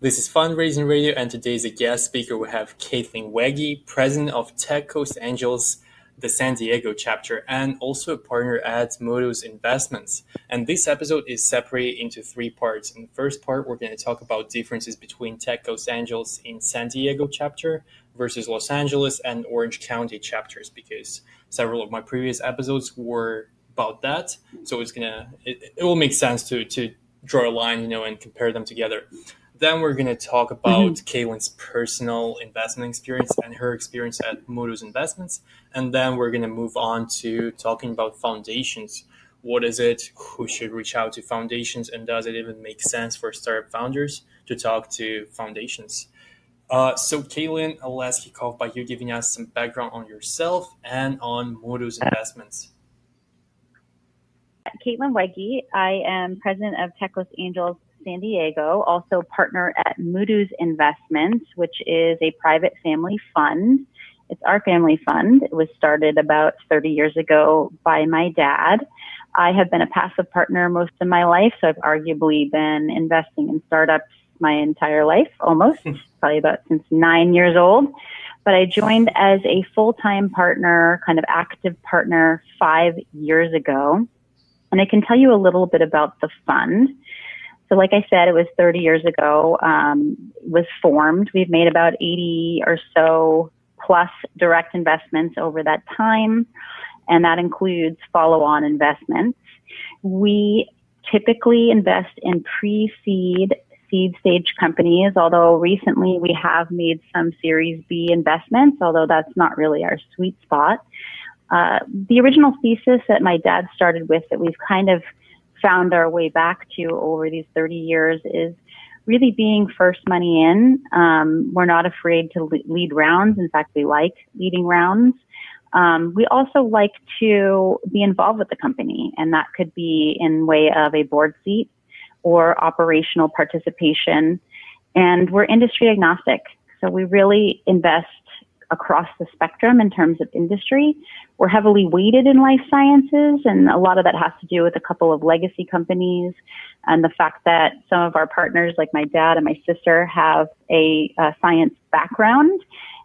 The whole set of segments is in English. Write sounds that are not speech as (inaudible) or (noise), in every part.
This is Fundraising Radio, and today as a guest speaker we have Caitlin Wege, president of Tech Coast Angels, the San Diego chapter, and also a partner at MooDoos Investments. And this episode is separated into three parts. In the first part, we're going to talk about differences between Tech Coast Angels in San Diego chapter versus Los Angeles and Orange County chapters, because several of my previous episodes were about that. So it's gonna it, it will make sense to to draw a line, you know, and compare them together. Then we're going to talk about mm-hmm. Caitlin's personal investment experience and her experience at MooDoos Investments. And then we're going to move on to talking about foundations. What is it? Who should reach out to foundations? And does it even make sense for startup founders to talk to foundations? Uh, so, Caitlin, let's kick off by you giving us some background on yourself and on MooDoos Investments. Caitlin Wege. I am president of Tech Coast Angels San Diego, also partner at MooDoos Investments, which is a private family fund. It's our family fund. It was started about 30 years ago by my dad. I have been a passive partner most of my life, so I've arguably been investing in startups my entire life, almost, (laughs) probably about since nine years old. But I joined as a full time partner, kind of active partner, five years ago. And I can tell you a little bit about the fund. So, like I said, it was 30 years ago, um, was formed. We've made about 80 or so plus direct investments over that time, and that includes follow on investments. We typically invest in pre seed, seed stage companies, although recently we have made some Series B investments, although that's not really our sweet spot. Uh, the original thesis that my dad started with that we've kind of found our way back to over these 30 years is really being first money in. Um, we're not afraid to lead rounds. In fact, we like leading rounds. Um, we also like to be involved with the company, and that could be in way of a board seat or operational participation. And we're industry agnostic, so we really invest across the spectrum in terms of industry. We're heavily weighted in life sciences, and a lot of that has to do with a couple of legacy companies and the fact that some of our partners, like my dad and my sister, have a, a science background.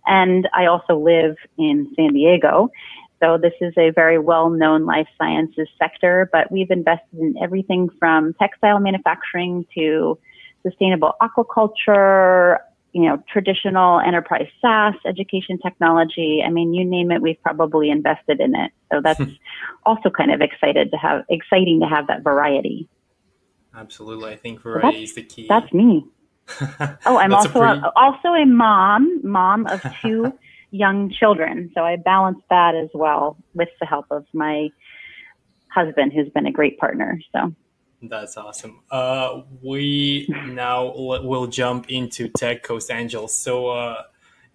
And I also live in San Diego. So this is a very well-known life sciences sector, but we've invested in everything from textile manufacturing to sustainable aquaculture, you know, traditional enterprise SaaS, education technology. I mean, you name it, we've probably invested in it. So that's hmm. also kind of excited to have exciting to have that variety. Absolutely, I think variety is the key. That's me. (laughs) oh, I'm also a pretty... a, also a mom, mom of two (laughs) young children. So I balance that as well with the help of my husband, who's been a great partner. So that's awesome. Uh, we now will jump into Tech Coast Angels. So uh,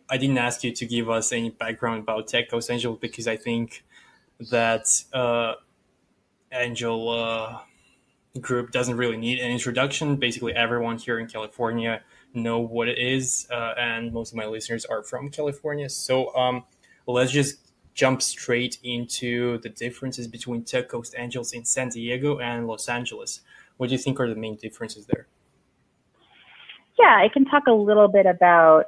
I didn't ask you to give us any background about Tech Coast Angels because I think that uh, Angel uh, group doesn't really need an introduction. Basically, everyone here in California know what it is, uh, and most of my listeners are from California. So um, let's just jump straight into the differences between Tech Coast Angels in San Diego and Los Angeles. What do you think are the main differences there? Yeah, I can talk a little bit about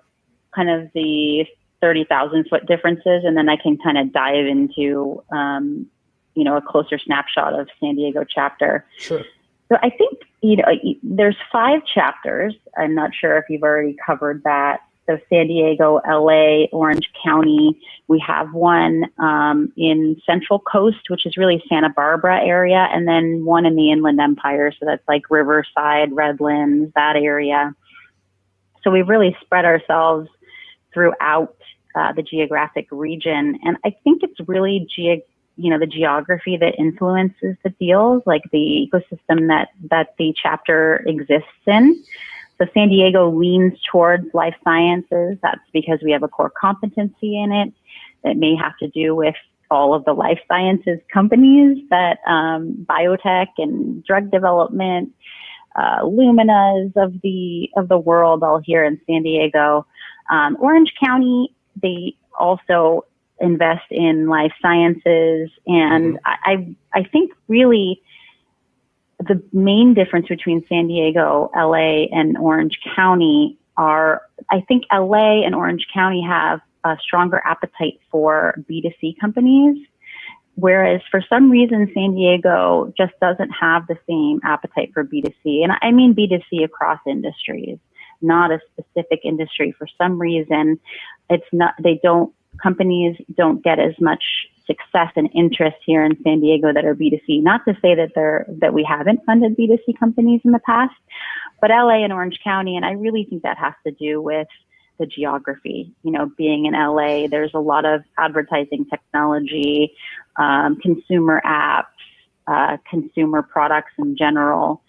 kind of the 30,000 foot differences, and then I can kind of dive into, um, you know, a closer snapshot of San Diego chapter. Sure. So I think, you know, there's five chapters. I'm not sure if you've already covered that so San Diego, LA, Orange County. We have one um, in Central Coast, which is really Santa Barbara area, and then one in the Inland Empire. So that's like Riverside, Redlands, that area. So we've really spread ourselves throughout uh, the geographic region, and I think it's really ge- you know the geography that influences the deals, like the ecosystem that that the chapter exists in. So San Diego leans towards life sciences. That's because we have a core competency in it. that may have to do with all of the life sciences companies that um, biotech and drug development, uh, Illuminas of the of the world, all here in San Diego. Um, Orange County, they also invest in life sciences, and mm-hmm. I I think really the main difference between San Diego, LA, and Orange County are I think LA and Orange County have a stronger appetite for B2C companies, whereas for some reason San Diego just doesn't have the same appetite for B2C. And I mean B2C across industries, not a specific industry. For some reason, it's not, they don't, companies don't get as much success and interest here in San Diego that are B2C. Not to say that they're, that we haven't funded B2C companies in the past, but LA and Orange County, and I really think that has to do with the geography. You know, being in LA, there's a lot of advertising technology, um, consumer apps, uh, consumer products in general.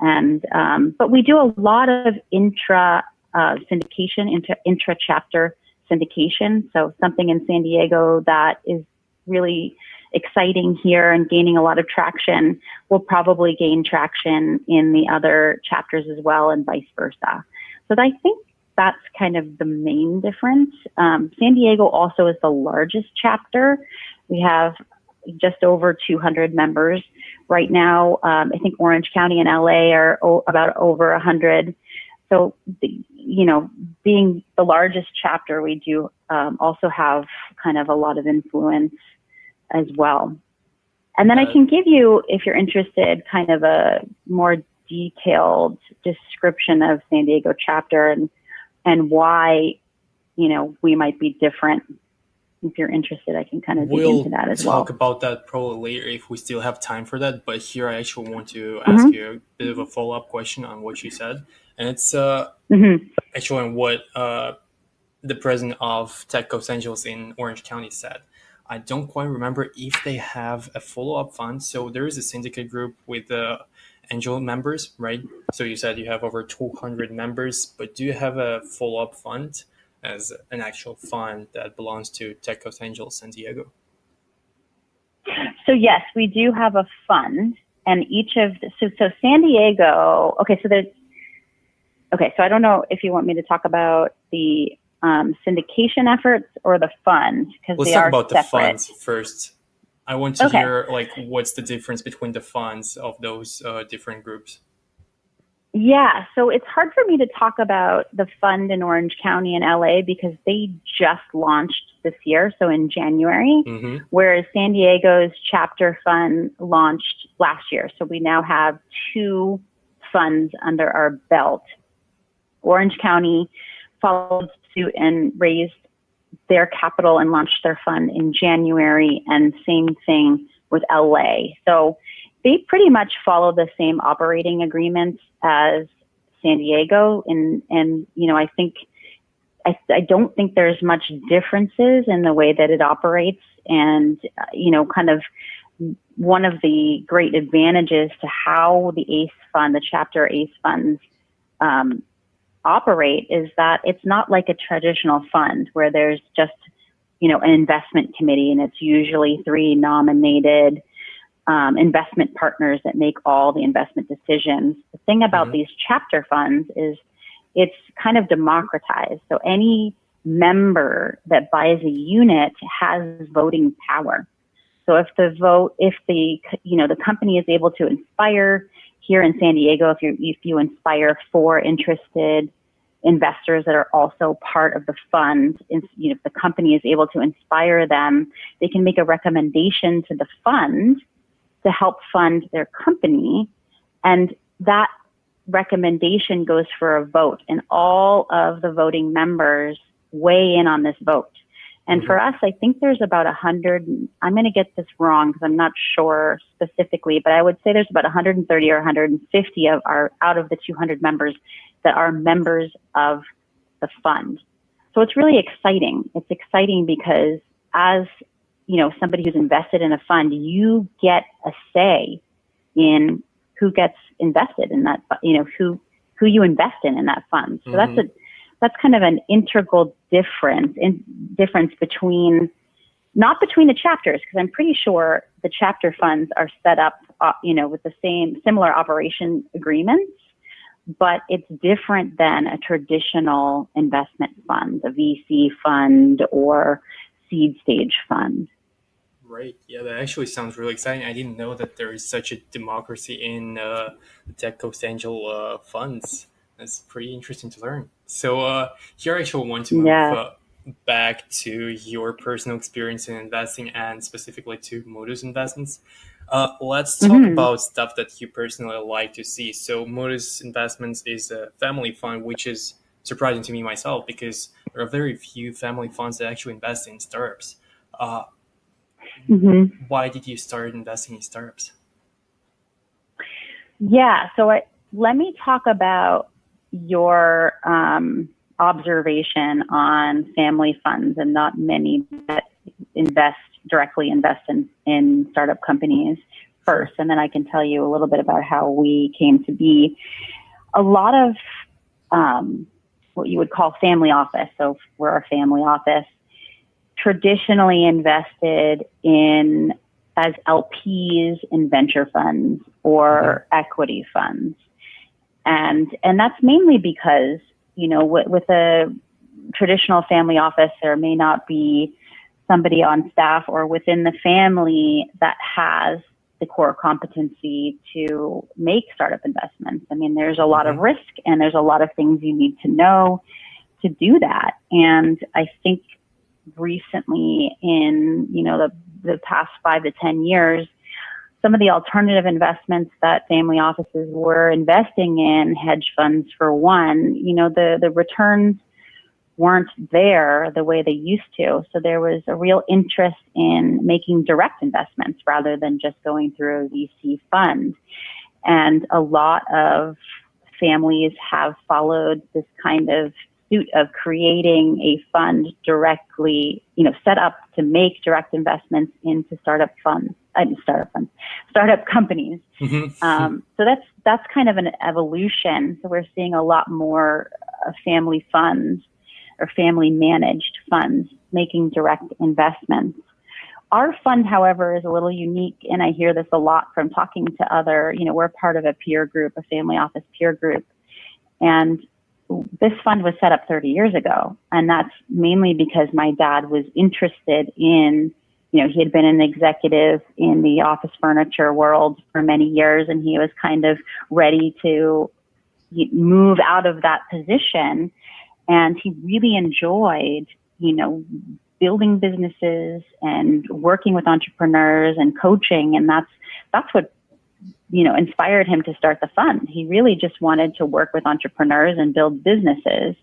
And, um, but we do a lot of intra uh, syndication, intra chapter syndication. So something in San Diego that is really exciting here and gaining a lot of traction will probably gain traction in the other chapters as well and vice versa. So I think that's kind of the main difference. Um, San Diego also is the largest chapter. We have just over 200 members right now. Um, I think Orange County and LA are o- about over 100. So, the, you know, being the largest chapter, we do um, also have kind of a lot of influence as well. And then I can give you, if you're interested, kind of a more detailed description of San Diego chapter and and why, you know, we might be different. If you're interested, I can kind of dig we'll into that as well. We'll talk about that probably later if we still have time for that. But here I actually want to ask mm-hmm. you a bit of a follow up question on what you said, and it's uh, mm-hmm. actually what uh, the president of Tech Coast Angels in Orange County said. I don't quite remember if they have a follow up fund. So there is a syndicate group with the uh, angel members, right? So you said you have over 200 members, but do you have a follow up fund as an actual fund that belongs to Tech Coast Angels San Diego? So yes, we do have a fund, and each of the, so so San Diego. Okay, so there's okay. So I don't know if you want me to talk about the um, syndication efforts or the fund because let's they talk are about separate. the funds first. I want to Okay. hear like what's the difference between the funds of those uh, different groups. Yeah, so it's hard for me to talk about the fund in Orange County and LA because they just launched this year, so in January, hmm whereas San Diego's chapter fund launched last year. So we now have two funds under our belt. Orange County followed suit and raised their capital and launched their fund in January, and same thing with LA. So they pretty much follow the same operating agreements as San Diego, and and you know I think I, I don't think there's much differences in the way that it operates, and uh, you know kind of one of the great advantages to how the ACE fund, the chapter ACE funds, um, operate is that it's not like a traditional fund where there's just, you know, an investment committee and it's usually three nominated um, investment partners that make all the investment decisions. The thing about Mhm. these chapter funds is it's kind of democratized. So any member that buys a unit has voting power. So if the vote, if the, you know, the company is able to inspire here in San Diego, if you, if you inspire four interested investors that are also part of the fund, if, you know, if the company is able to inspire them, they can make a recommendation to the fund to help fund their company. And that recommendation goes for a vote and all of the voting members weigh in on this vote. And for us, I think there's about a hundred, I'm going to get this wrong because I'm not sure specifically, but I would say there's about 130 or 150 of our, out of the 200 members that are members of the fund. So it's really exciting. It's exciting because as, you know, somebody who's invested in a fund, you get a say in who gets invested in that, you know, who, who you invest in in that fund. So that's mm-hmm. a, that's kind of an integral difference in difference between not between the chapters because I'm pretty sure the chapter funds are set up, uh, you know, with the same similar operation agreements, but it's different than a traditional investment fund, a VC fund or seed stage fund. Right. Yeah, that actually sounds really exciting. I didn't know that there is such a democracy in uh, the Tech Coast Angel uh, funds. That's pretty interesting to learn. So uh, here I actually want to move yeah. uh, back to your personal experience in investing and specifically to MooDoos Investments. Uh, let's talk mm-hmm. about stuff that you personally like to see. So MooDoos Investments is a family fund, which is surprising to me myself because there are very few family funds that actually invest in startups. Uh, mm-hmm. Why did you start investing in startups? Yeah, so I, let me talk about your um, observation on family funds and not many that invest directly invest in, in startup companies first, and then I can tell you a little bit about how we came to be. A lot of um, what you would call family office, so we're a family office, traditionally invested in as LPs in venture funds or mm-hmm. equity funds. And, and that's mainly because, you know, with, with a traditional family office, there may not be somebody on staff or within the family that has the core competency to make startup investments. I mean, there's a lot mm-hmm. of risk and there's a lot of things you need to know to do that. And I think recently in, you know, the, the past five to 10 years, some of the alternative investments that family offices were investing in, hedge funds for one, you know, the, the returns weren't there the way they used to. So there was a real interest in making direct investments rather than just going through a VC fund. And a lot of families have followed this kind of suit of creating a fund directly, you know, set up to make direct investments into startup funds, uh, startup funds, startup companies. Mm-hmm. Um, so that's that's kind of an evolution. So we're seeing a lot more uh, family funds or family managed funds making direct investments. Our fund, however, is a little unique, and I hear this a lot from talking to other, you know, we're part of a peer group, a family office peer group. And this fund was set up 30 years ago. And that's mainly because my dad was interested in, you know, he had been an executive in the office furniture world for many years and he was kind of ready to move out of that position. And he really enjoyed, you know, building businesses and working with entrepreneurs and coaching. And that's, that's what you know, inspired him to start the fund. He really just wanted to work with entrepreneurs and build businesses.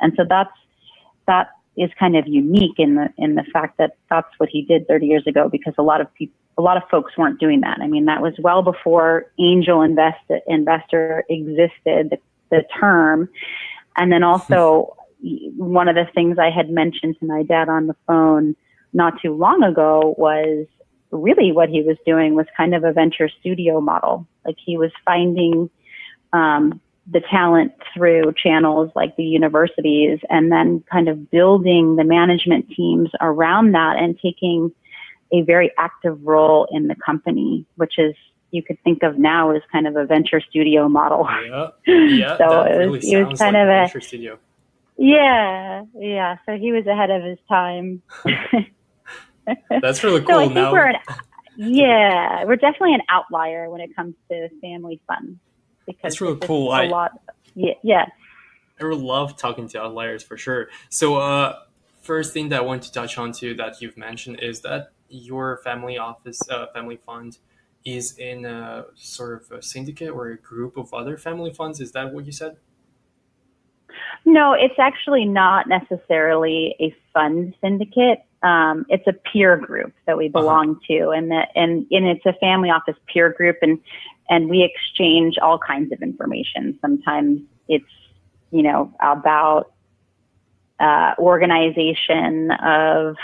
And so that's, that is kind of unique in the, in the fact that that's what he did 30 years ago because a lot of people, a lot of folks weren't doing that. I mean, that was well before angel invest, investor existed, the, the term. And then also one of the things I had mentioned to my dad on the phone not too long ago was really what he was doing was kind of a venture studio model. Like he was finding um, the talent through channels like the universities and then kind of building the management teams around that and taking a very active role in the company, which is you could think of now as kind of a venture studio model. Yeah, yeah. (laughs) so it was, really it was kind like of a venture studio. Yeah, yeah. So he was ahead of his time. (laughs) That's really cool. so I think now, we're an, (laughs) yeah, we're definitely an outlier when it comes to family fun because that's really cool. A I, lot, yeah, yeah. I would love talking to outliers for sure. So, uh, first thing that I want to touch on to that you've mentioned is that your family office, uh, family fund, is in a sort of a syndicate or a group of other family funds. Is that what you said? No, it's actually not necessarily a fund syndicate um, it's a peer group that we uh-huh. belong uh-huh. to, and that and and it's a family office peer group, and and we exchange all kinds of information. Sometimes it's you know about uh, organization of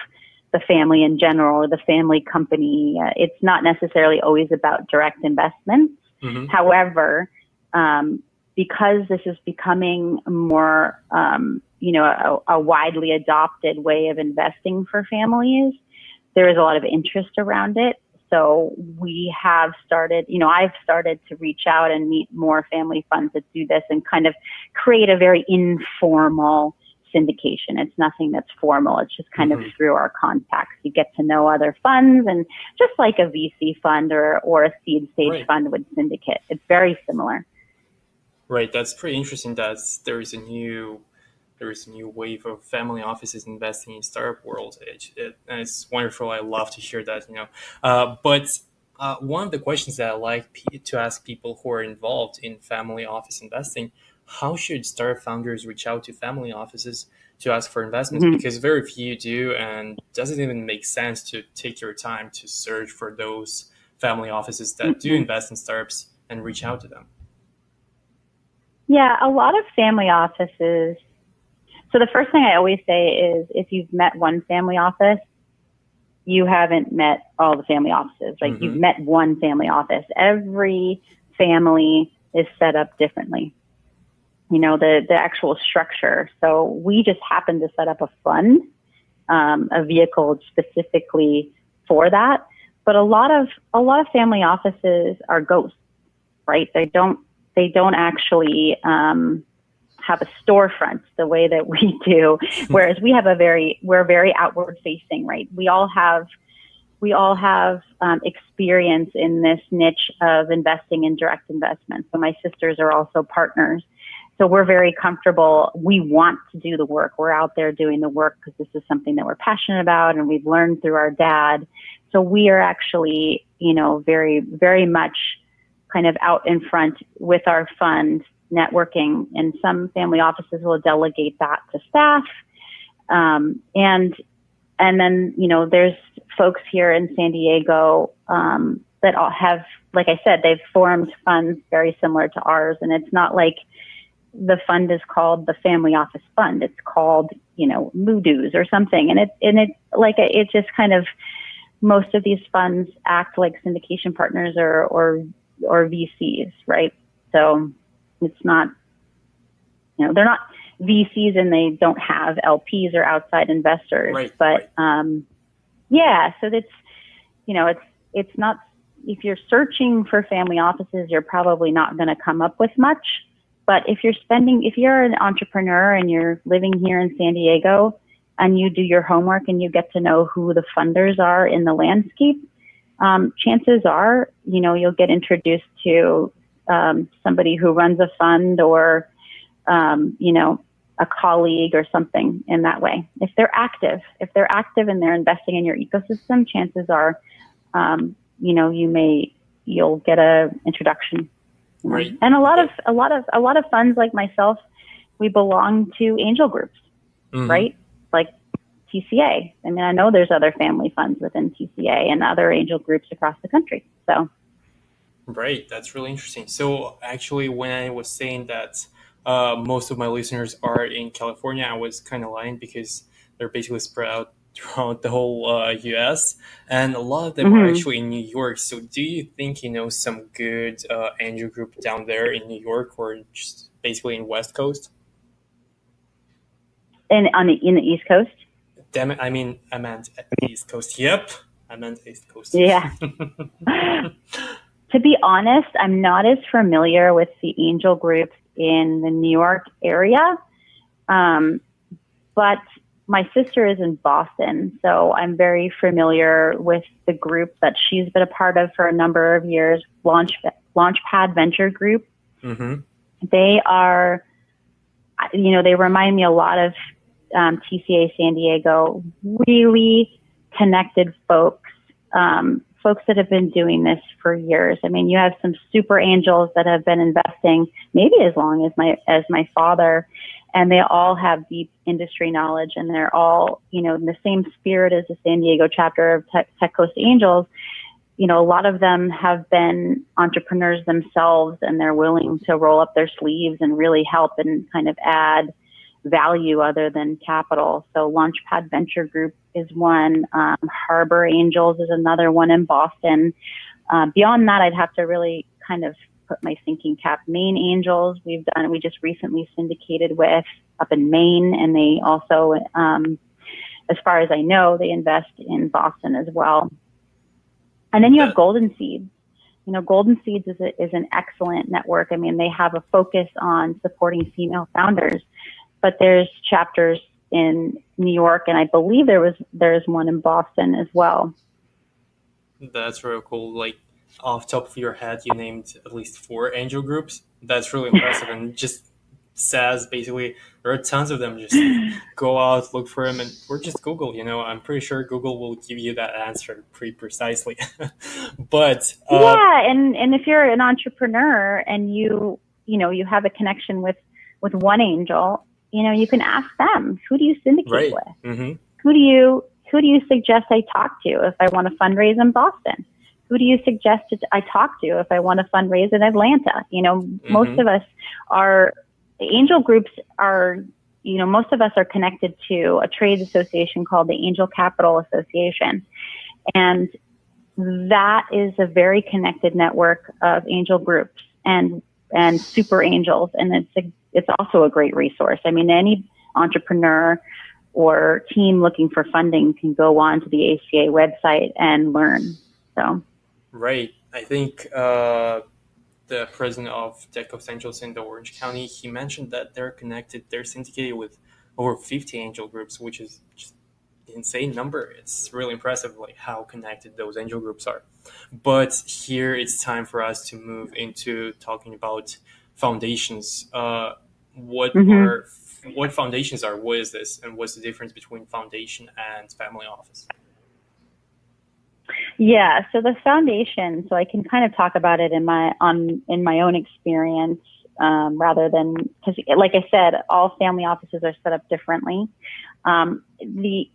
the family in general or the family company. Uh, it's not necessarily always about direct investments. Mm-hmm. However, um, because this is becoming more um, you know, a, a widely adopted way of investing for families. There is a lot of interest around it. So we have started, you know, I've started to reach out and meet more family funds that do this and kind of create a very informal syndication. It's nothing that's formal. It's just kind mm-hmm. of through our contacts. You get to know other funds and just like a VC fund or, or a seed stage right. fund would syndicate. It's very similar. Right. That's pretty interesting that there is a new there is a new wave of family offices investing in startup world. It, it, and it's wonderful. I love to hear that, you know. Uh, but uh, one of the questions that I like to ask people who are involved in family office investing, how should startup founders reach out to family offices to ask for investments? Mm-hmm. Because very few do, and doesn't even make sense to take your time to search for those family offices that mm-hmm. do invest in startups and reach out to them. Yeah, a lot of family offices so the first thing I always say is if you've met one family office, you haven't met all the family offices. Like mm-hmm. you've met one family office. Every family is set up differently. You know, the, the actual structure. So we just happen to set up a fund, um, a vehicle specifically for that. But a lot of, a lot of family offices are ghosts, right? They don't, they don't actually, um, have a storefront the way that we (laughs) do, whereas we have a very we're very outward facing, right? We all have we all have um, experience in this niche of investing in direct investments. So my sisters are also partners. So we're very comfortable. We want to do the work. We're out there doing the work because this is something that we're passionate about and we've learned through our dad. So we are actually, you know, very, very much kind of out in front with our fund networking, and some family offices will delegate that to staff. Um, and and then you know there's folks here in San Diego um, that have, like I said, they've formed funds very similar to ours, and it's not like the fund is called the Family Office Fund. It's called you know Moodoos or something, and it and it like it just kind of most of these funds act like syndication partners or or or VCs, right? So it's not, you know, they're not VCs and they don't have LPs or outside investors. Right, but right. Um, yeah, so it's, you know, it's it's not. If you're searching for family offices, you're probably not going to come up with much. But if you're spending, if you're an entrepreneur and you're living here in San Diego and you do your homework and you get to know who the funders are in the landscape, um, chances are, you know, you'll get introduced to um, somebody who runs a fund or, um, you know, a colleague or something in that way. If they're active, if they're active and they're investing in your ecosystem, chances are, um, you know, you may you'll get a introduction. Right. And a lot of a lot of a lot of funds like myself, we belong to angel groups, mm-hmm. right? Like TCA. I mean, I know there's other family funds within TCA and other angel groups across the country. So Right, that's really interesting. So actually, when I was saying that uh, most of my listeners are in California, I was kind of lying because they're basically spread out (laughs) throughout the whole uh, U.S. and a lot of them mm-hmm. are actually in New York. So do you think you know some good uh, angel group down there in New York or just basically in West Coast? And on the in the East Coast. Damn it! I mean, I meant East Coast. Yep, I meant East Coast. Yeah. (laughs) (laughs) to be honest, I'm not as familiar with the angel groups in the New York area. Um, but my sister is in Boston, so I'm very familiar with the group that she's been a part of for a number of years, Launch Launchpad Venture Group. Mm-hmm. They are, you know, they remind me a lot of um, TCA San Diego, really connected folks. Um, folks that have been doing this for years. I mean, you have some super angels that have been investing maybe as long as my as my father, and they all have deep industry knowledge, and they're all you know in the same spirit as the San Diego chapter of Tech, Tech Coast Angels. You know, a lot of them have been entrepreneurs themselves, and they're willing to roll up their sleeves and really help and kind of add value other than capital. So Launchpad Venture Group is one. Um, Harbor Angels is another one in Boston. Uh, beyond that, I'd have to really kind of put my thinking cap. Maine Angels, we've done, we just recently syndicated with up in Maine, and they also, um, as far as I know, they invest in Boston as well. And then you have Golden Seeds. You know, Golden Seeds is, a, is an excellent network. I mean, they have a focus on supporting female founders but there's chapters in New York, and I believe there was there's one in Boston as well. That's really cool. Like off top of your head, you named at least four angel groups. That's really (laughs) impressive, and just says basically there are tons of them. Just (laughs) go out, look for them, and or just Google. You know, I'm pretty sure Google will give you that answer pretty precisely. (laughs) but uh, yeah, and and if you're an entrepreneur and you you know you have a connection with with one angel, you know you can ask them who do you syndicate right. with, mm-hmm. who do you who do you suggest I talk to if I want to fundraise in Boston. Who do you suggest I talk to if I want to fundraise in Atlanta? You know, mm-hmm. most of us are angel groups are, you know, most of us are connected to a trade association called the Angel Capital Association. And that is a very connected network of angel groups and, and super angels. And it's a, it's also a great resource. I mean, any entrepreneur or team looking for funding can go on to the ACA website and learn. So, right. I think uh, the president of TechCoast Angels in Orange County, he mentioned that they're connected, they're syndicated with over 50 angel groups, which is just insane number. It's really impressive, like how connected those angel groups are. But here it's time for us to move into talking about foundations. Uh, what mm-hmm. are what foundations are? What is this, and what's the difference between foundation and family office? Yeah, so the foundation, so I can kind of talk about it in my on in my own experience um, rather than because, like I said, all family offices are set up differently. Um, the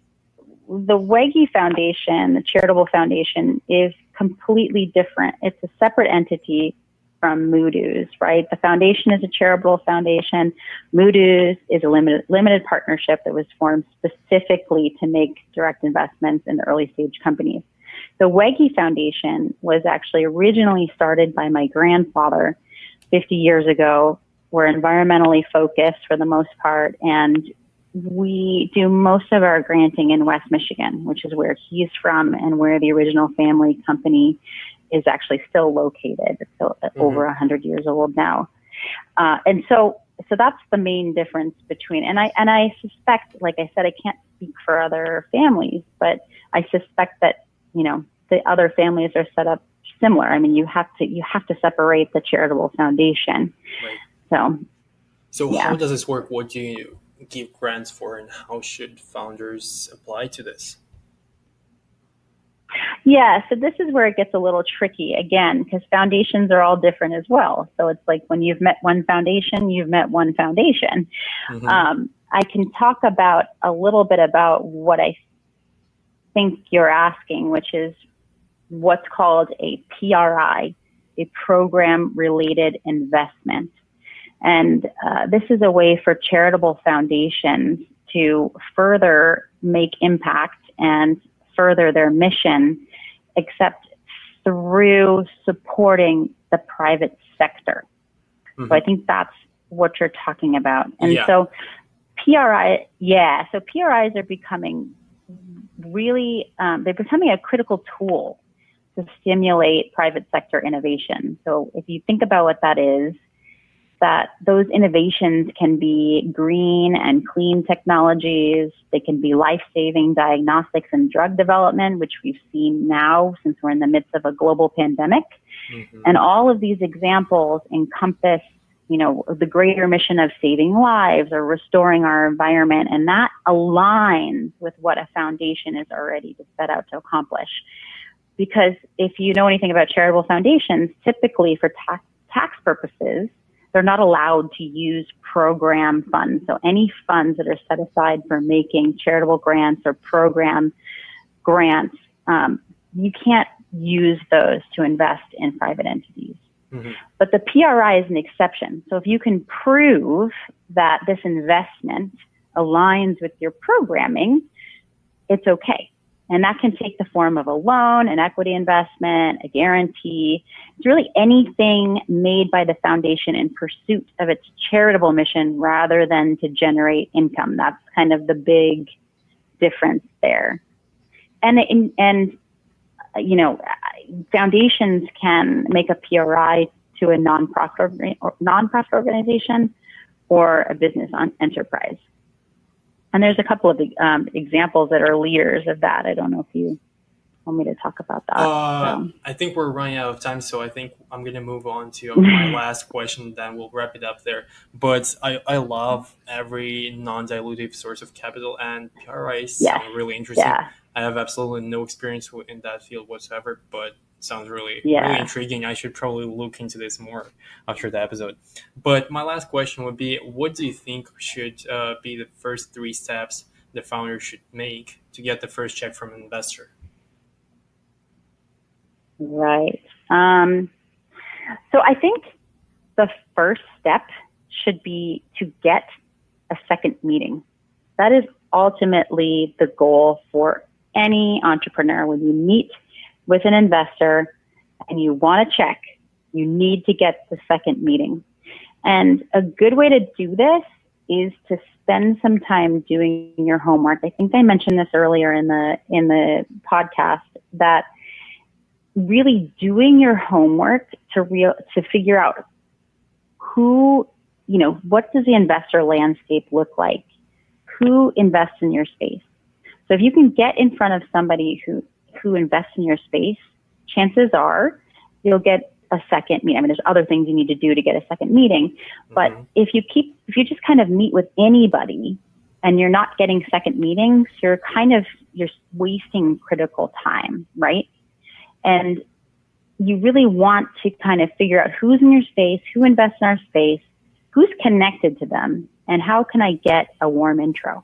the Wege Foundation, the charitable foundation, is completely different. It's a separate entity from Moodoos, right? The foundation is a charitable foundation. Moodoos is a limited limited partnership that was formed specifically to make direct investments in the early stage companies. The Wege Foundation was actually originally started by my grandfather 50 years ago. We're environmentally focused for the most part, and we do most of our granting in West Michigan, which is where he's from and where the original family company is actually still located. It's still mm-hmm. over 100 years old now. Uh, and so, so that's the main difference between, and I, and I suspect, like I said, I can't speak for other families, but I suspect that you know, the other families are set up similar. I mean, you have to you have to separate the charitable foundation. Right. So, so yeah. how does this work? What do you give grants for, and how should founders apply to this? Yeah, so this is where it gets a little tricky again because foundations are all different as well. So it's like when you've met one foundation, you've met one foundation. Mm-hmm. Um, I can talk about a little bit about what I think you're asking, which is what's called a PRI, a program related investment. And uh, this is a way for charitable foundations to further make impact and further their mission, except through supporting the private sector. Mm-hmm. So I think that's what you're talking about. And yeah. so PRI, yeah, so PRIs are becoming really, um, they're becoming a critical tool to stimulate private sector innovation. So if you think about what that is, that those innovations can be green and clean technologies. They can be life-saving diagnostics and drug development, which we've seen now since we're in the midst of a global pandemic. Mm-hmm. And all of these examples encompass you know, the greater mission of saving lives or restoring our environment. And that aligns with what a foundation is already set out to accomplish. Because if you know anything about charitable foundations, typically for tax, tax purposes, they're not allowed to use program funds. So any funds that are set aside for making charitable grants or program grants, um, you can't use those to invest in private entities. Mm-hmm. But the PRI is an exception. So if you can prove that this investment aligns with your programming, it's okay. And that can take the form of a loan, an equity investment, a guarantee. It's really anything made by the foundation in pursuit of its charitable mission rather than to generate income. That's kind of the big difference there. And, and you know, foundations can make a PRI to a nonprofit nonprofit organization, or a business enterprise. And there's a couple of um, examples that are leaders of that. I don't know if you want me to talk about that. Uh, so. I think we're running out of time, so I think I'm going to move on to my (laughs) last question, then we'll wrap it up there. But I, I love every non dilutive source of capital, and PRIs yes. sound really interesting. Yeah. I have absolutely no experience in that field whatsoever, but sounds really yeah. really intriguing. I should probably look into this more after the episode. But my last question would be: What do you think should uh, be the first three steps the founder should make to get the first check from an investor? Right. Um, so I think the first step should be to get a second meeting. That is ultimately the goal for any entrepreneur. When you meet with an investor and you want to check, you need to get the second meeting. And a good way to do this is to spend some time doing your homework. I think I mentioned this earlier in the in the podcast that really doing your homework to real to figure out who, you know, what does the investor landscape look like? Who invests in your space? So if you can get in front of somebody who who invests in your space, chances are you'll get a second meeting. I mean, there's other things you need to do to get a second meeting, but mm-hmm. if you keep, if you just kind of meet with anybody and you're not getting second meetings, you're kind of, you're wasting critical time, right? And you really want to kind of figure out who's in your space, who invests in our space, who's connected to them, and how can I get a warm intro?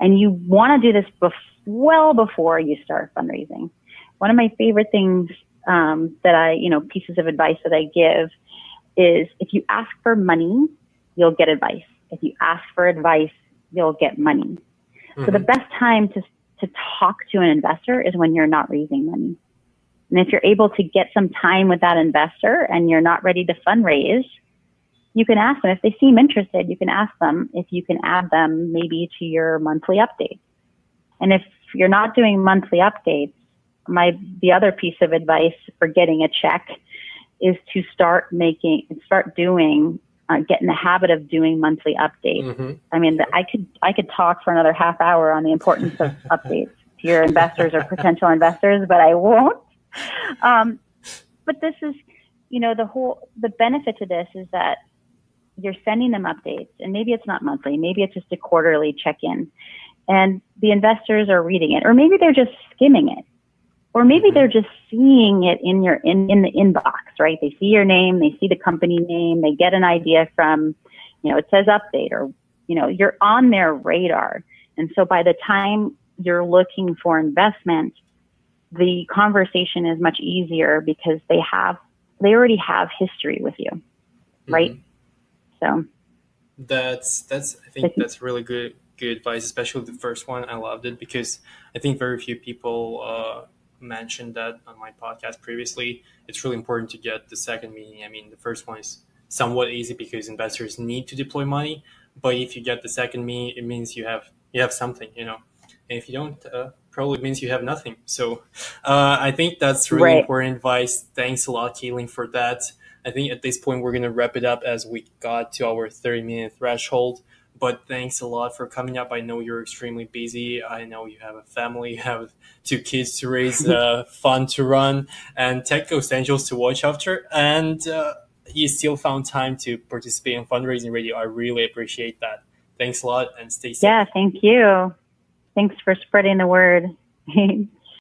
And you want to do this bef- well before you start fundraising. One of my favorite things um, that I, you know, pieces of advice that I give is if you ask for money, you'll get advice. If you ask for advice, you'll get money. Mm-hmm. So the mm-hmm. best time to to talk to an investor is when you're not raising money. And if you're able to get some time with that investor and you're not ready to fundraise, you can ask them if they seem interested. You can ask them if you can add them maybe to your monthly updates. And if you're not doing monthly updates, my the other piece of advice for getting a check is to start making start doing uh, get in the habit of doing monthly updates. Mm-hmm. I mean, the, I could I could talk for another half hour on the importance of (laughs) updates to your investors or potential investors, but I won't. Um, but this is, you know, the whole the benefit to this is that you're sending them updates, and maybe it's not monthly, maybe it's just a quarterly check in, and the investors are reading it, or maybe they're just skimming it, or maybe they're just seeing it in your in, in the inbox, right? They see your name, they see the company name, they get an idea from, you know, it says update, or you know, you're on their radar, and so by the time you're looking for investment, the conversation is much easier because they have they already have history with you, right? Mm-hmm. So that's that's I think that's really good good advice, especially the first one. I loved it because I think very few people uh, mentioned that on my podcast previously. It's really important to get the second meeting. I mean, the first one is somewhat easy because investors need to deploy money, but if you get the second meeting, it means you have you have something, you know. And if you don't, uh, probably means you have nothing. So uh, I think that's really right. important advice. Thanks a lot, Caitlin, for that. I think at this point we're going to wrap it up as we got to our 30 minute threshold. But thanks a lot for coming up. I know you're extremely busy. I know you have a family, (laughs) you have two kids to raise, (laughs) uh, fun to run, and Tech Angels to watch after. And uh, you still found time to participate in fundraising radio. I really appreciate that. Thanks a lot and stay safe. Yeah, thank you. Thanks for spreading the word. (laughs)